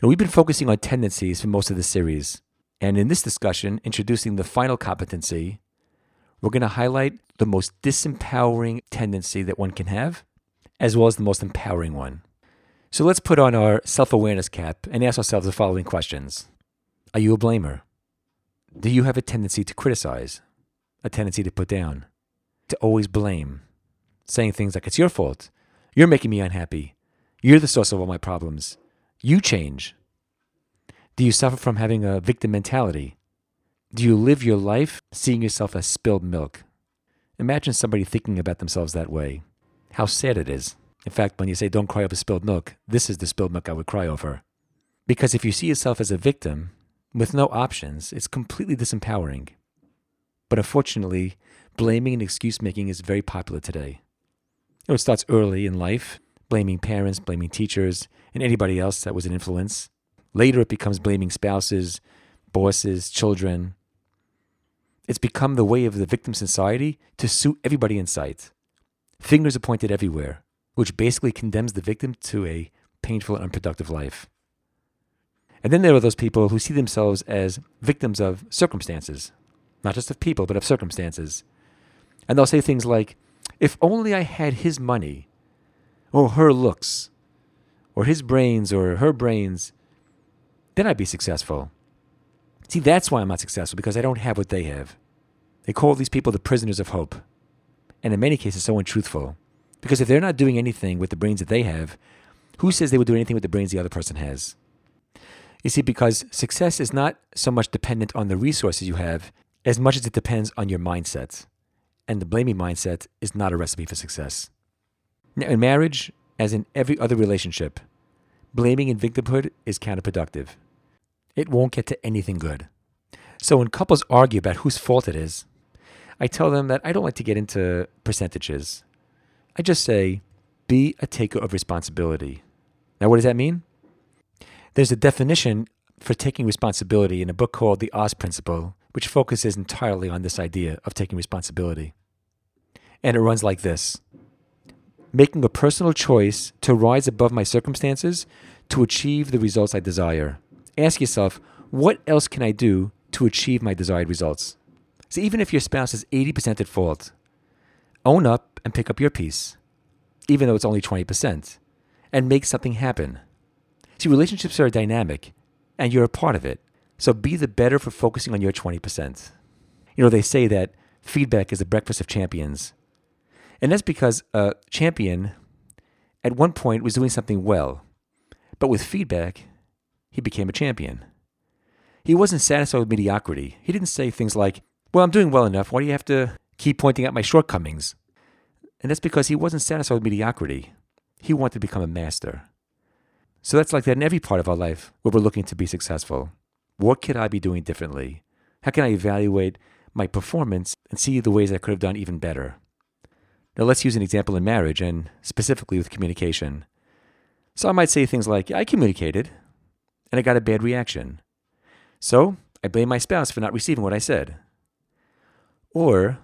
We've been focusing on tendencies for most of the series. And in this discussion, introducing the final competency, we're going to highlight the most disempowering tendency that one can have, as well as the most empowering one. So let's put on our self awareness cap and ask ourselves the following questions. Are you a blamer? Do you have a tendency to criticize, a tendency to put down, to always blame, saying things like, It's your fault, you're making me unhappy, you're the source of all my problems, you change? Do you suffer from having a victim mentality? Do you live your life seeing yourself as spilled milk? Imagine somebody thinking about themselves that way. How sad it is. In fact, when you say don't cry over spilled milk, this is the spilled milk I would cry over. Because if you see yourself as a victim with no options, it's completely disempowering. But unfortunately, blaming and excuse making is very popular today. It starts early in life, blaming parents, blaming teachers, and anybody else that was an influence. Later, it becomes blaming spouses, bosses, children. It's become the way of the victim society to suit everybody in sight. Fingers are pointed everywhere, which basically condemns the victim to a painful and unproductive life. And then there are those people who see themselves as victims of circumstances, not just of people, but of circumstances. And they'll say things like, if only I had his money, or her looks, or his brains, or her brains, then I'd be successful. See, that's why I'm not successful, because I don't have what they have. They call these people the prisoners of hope. And in many cases, so untruthful. Because if they're not doing anything with the brains that they have, who says they would do anything with the brains the other person has? You see, because success is not so much dependent on the resources you have as much as it depends on your mindset. And the blaming mindset is not a recipe for success. In marriage, as in every other relationship, blaming and victimhood is counterproductive it won't get to anything good. So when couples argue about whose fault it is, I tell them that I don't like to get into percentages. I just say, be a taker of responsibility. Now, what does that mean? There's a definition for taking responsibility in a book called The Oz Principle, which focuses entirely on this idea of taking responsibility. And it runs like this Making a personal choice to rise above my circumstances to achieve the results I desire ask yourself, what else can I do to achieve my desired results? So even if your spouse is 80% at fault, own up and pick up your piece, even though it's only 20%, and make something happen. See, relationships are dynamic, and you're a part of it. So be the better for focusing on your 20%. You know, they say that feedback is the breakfast of champions. And that's because a champion at one point was doing something well. But with feedback, he became a champion. He wasn't satisfied with mediocrity. He didn't say things like, Well, I'm doing well enough. Why do you have to keep pointing out my shortcomings? And that's because he wasn't satisfied with mediocrity. He wanted to become a master. So that's like that in every part of our life where we're looking to be successful. What could I be doing differently? How can I evaluate my performance and see the ways I could have done even better? Now, let's use an example in marriage and specifically with communication. So I might say things like, I communicated and I got a bad reaction. So I blame my spouse for not receiving what I said. Or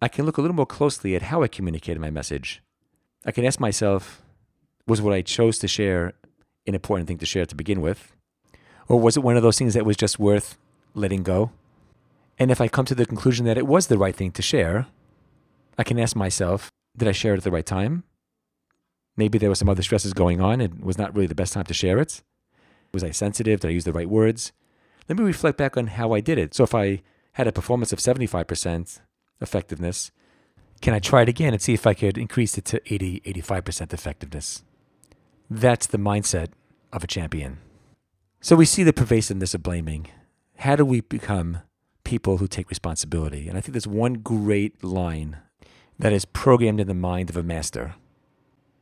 I can look a little more closely at how I communicated my message. I can ask myself, was what I chose to share an important thing to share to begin with? Or was it one of those things that was just worth letting go? And if I come to the conclusion that it was the right thing to share, I can ask myself, did I share it at the right time? Maybe there were some other stresses going on and it was not really the best time to share it. Was I sensitive? Did I use the right words? Let me reflect back on how I did it. So if I had a performance of 75% effectiveness, can I try it again and see if I could increase it to 80, 85% effectiveness? That's the mindset of a champion. So we see the pervasiveness of blaming. How do we become people who take responsibility? And I think there's one great line that is programmed in the mind of a master.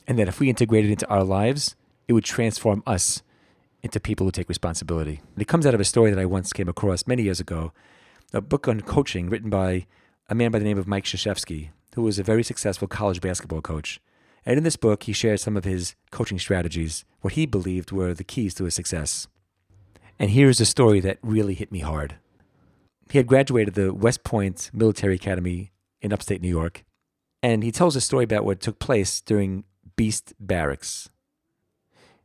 And that if we integrate it into our lives, it would transform us into people who take responsibility. And it comes out of a story that I once came across many years ago, a book on coaching written by a man by the name of Mike Krzyzewski, who was a very successful college basketball coach. And in this book, he shares some of his coaching strategies, what he believed were the keys to his success. And here's a story that really hit me hard. He had graduated the West Point Military Academy in upstate New York, and he tells a story about what took place during Beast Barracks.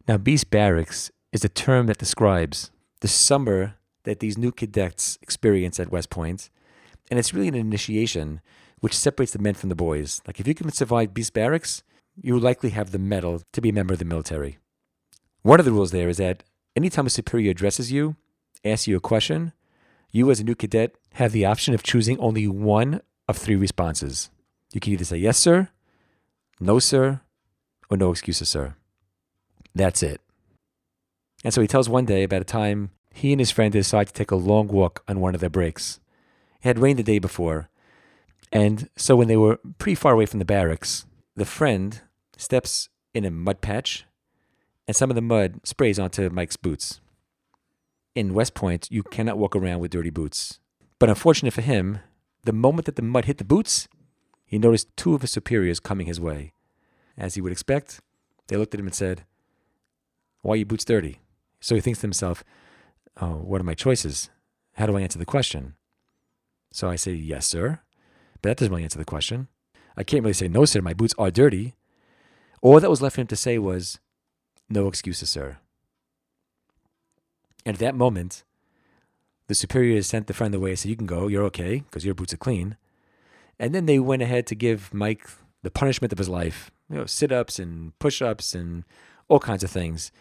Now, Beast Barracks is a term that describes the summer that these new cadets experience at West And it's really an initiation which separates the men from the boys. Like if you can survive Beast Barracks, you likely have the mettle to be a member of the military. One of the rules there is that anytime a superior addresses you, asks you a question, you as a new cadet have the option of choosing only one of three responses. You can either say yes, sir, no, sir, or no excuses, sir. That's it. And so he tells one day about a time he and his friend decide to take a long walk on one of their breaks. It had rained the day before, and so when they were pretty far away from the barracks, the friend steps in a mud patch, and some of the mud sprays onto Mike's boots. In West Point, you cannot walk around with dirty boots. But unfortunate for him, the moment that the mud hit the boots, he noticed two of his superiors coming his way. As he would expect, they looked at him and said, Why are your boots dirty? So he thinks to himself, Oh, what are my choices? How do I answer the question? So I say, Yes, sir. But that doesn't really answer the question. I can't really say, No, sir, my boots are dirty. All that was left for him to say was, No excuses, sir. And at that moment, the superior sent the friend away and said, You can go, you're okay, because your boots are clean. And then they went ahead to give Mike the punishment of his life you know, sit ups and push ups and all kinds of things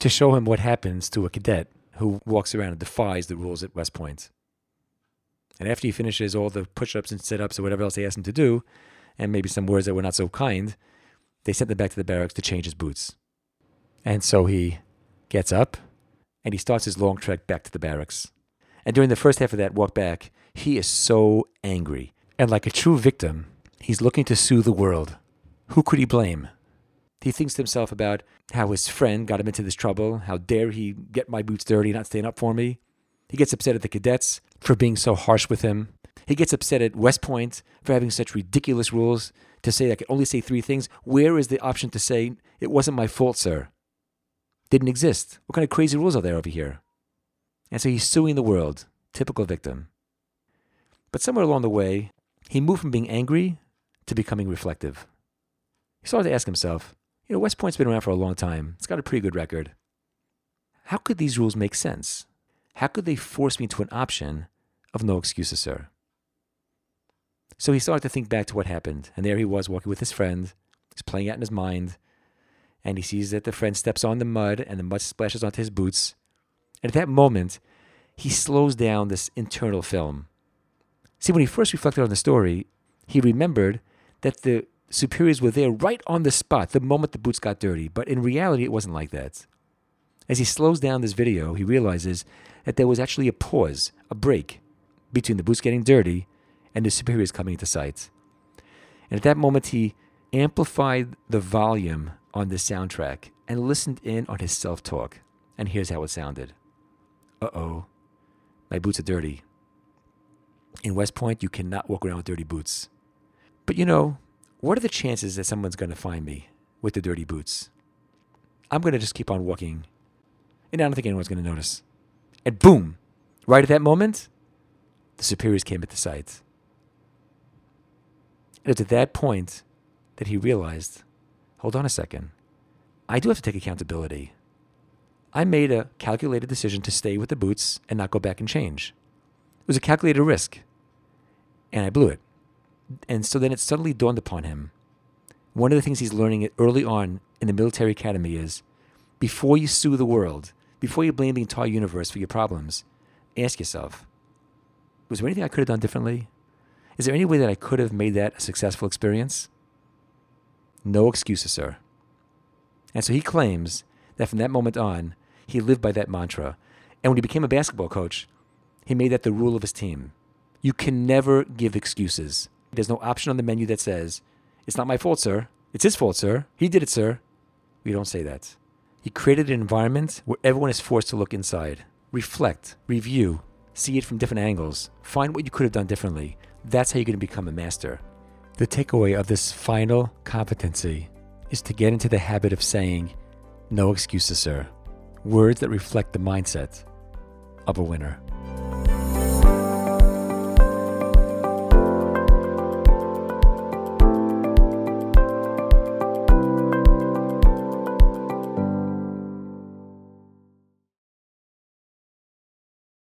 to show him what happens to a cadet who walks around and defies the rules at West Point. And after he finishes all the push ups and sit ups or whatever else they asked him to do, and maybe some words that were not so kind, they sent him back to the barracks to change his boots. And so he gets up and he starts his long trek back to the barracks. And during the first half of that walk back, he is so angry. And like a true victim, he's looking to sue the world. Who could he blame? He thinks to himself about how his friend got him into this trouble. How dare he get my boots dirty, not stand up for me? He gets upset at the cadets for being so harsh with him. He gets upset at West Point for having such ridiculous rules to say I can only say three things. Where is the option to say, it wasn't my fault, sir? Didn't exist. What kind of crazy rules are there over here? And so he's suing the world. Typical victim. But somewhere along the way, he moved from being angry to becoming reflective. He started to ask himself, you know, West Point's been around for a long time. It's got a pretty good record. How could these rules make sense? How could they force me to an option of no excuses, sir? So he started to think back to what happened. And there he was walking with his friend. He's playing out in his mind. And he sees that the friend steps on the mud and the mud splashes onto his boots. And at that moment, he slows down this internal film. See, when he first reflected on the story, he remembered that the superiors were there right on the spot the moment the boots got dirty. But in reality, it wasn't like that. As he slows down this video, he realizes that there was actually a pause, a break between the boots getting dirty and the superiors coming into sight. And at that moment, he amplified the volume on the soundtrack and listened in on his self talk. And here's how it sounded Uh oh, my boots are dirty. In West Point, you cannot walk around with dirty boots. But you know, what are the chances that someone's going to find me with the dirty boots? I'm going to just keep on walking, and I don't think anyone's going to notice. And boom, right at that moment, the superiors came at the sight. And it's at that point that he realized hold on a second. I do have to take accountability. I made a calculated decision to stay with the boots and not go back and change. It was a calculated risk, and I blew it. And so then it suddenly dawned upon him. One of the things he's learning early on in the military academy is before you sue the world, before you blame the entire universe for your problems, ask yourself was there anything I could have done differently? Is there any way that I could have made that a successful experience? No excuses, sir. And so he claims that from that moment on, he lived by that mantra. And when he became a basketball coach, he made that the rule of his team. You can never give excuses. There's no option on the menu that says, It's not my fault, sir. It's his fault, sir. He did it, sir. We don't say that. He created an environment where everyone is forced to look inside, reflect, review, see it from different angles, find what you could have done differently. That's how you're going to become a master. The takeaway of this final competency is to get into the habit of saying, No excuses, sir. Words that reflect the mindset of a winner.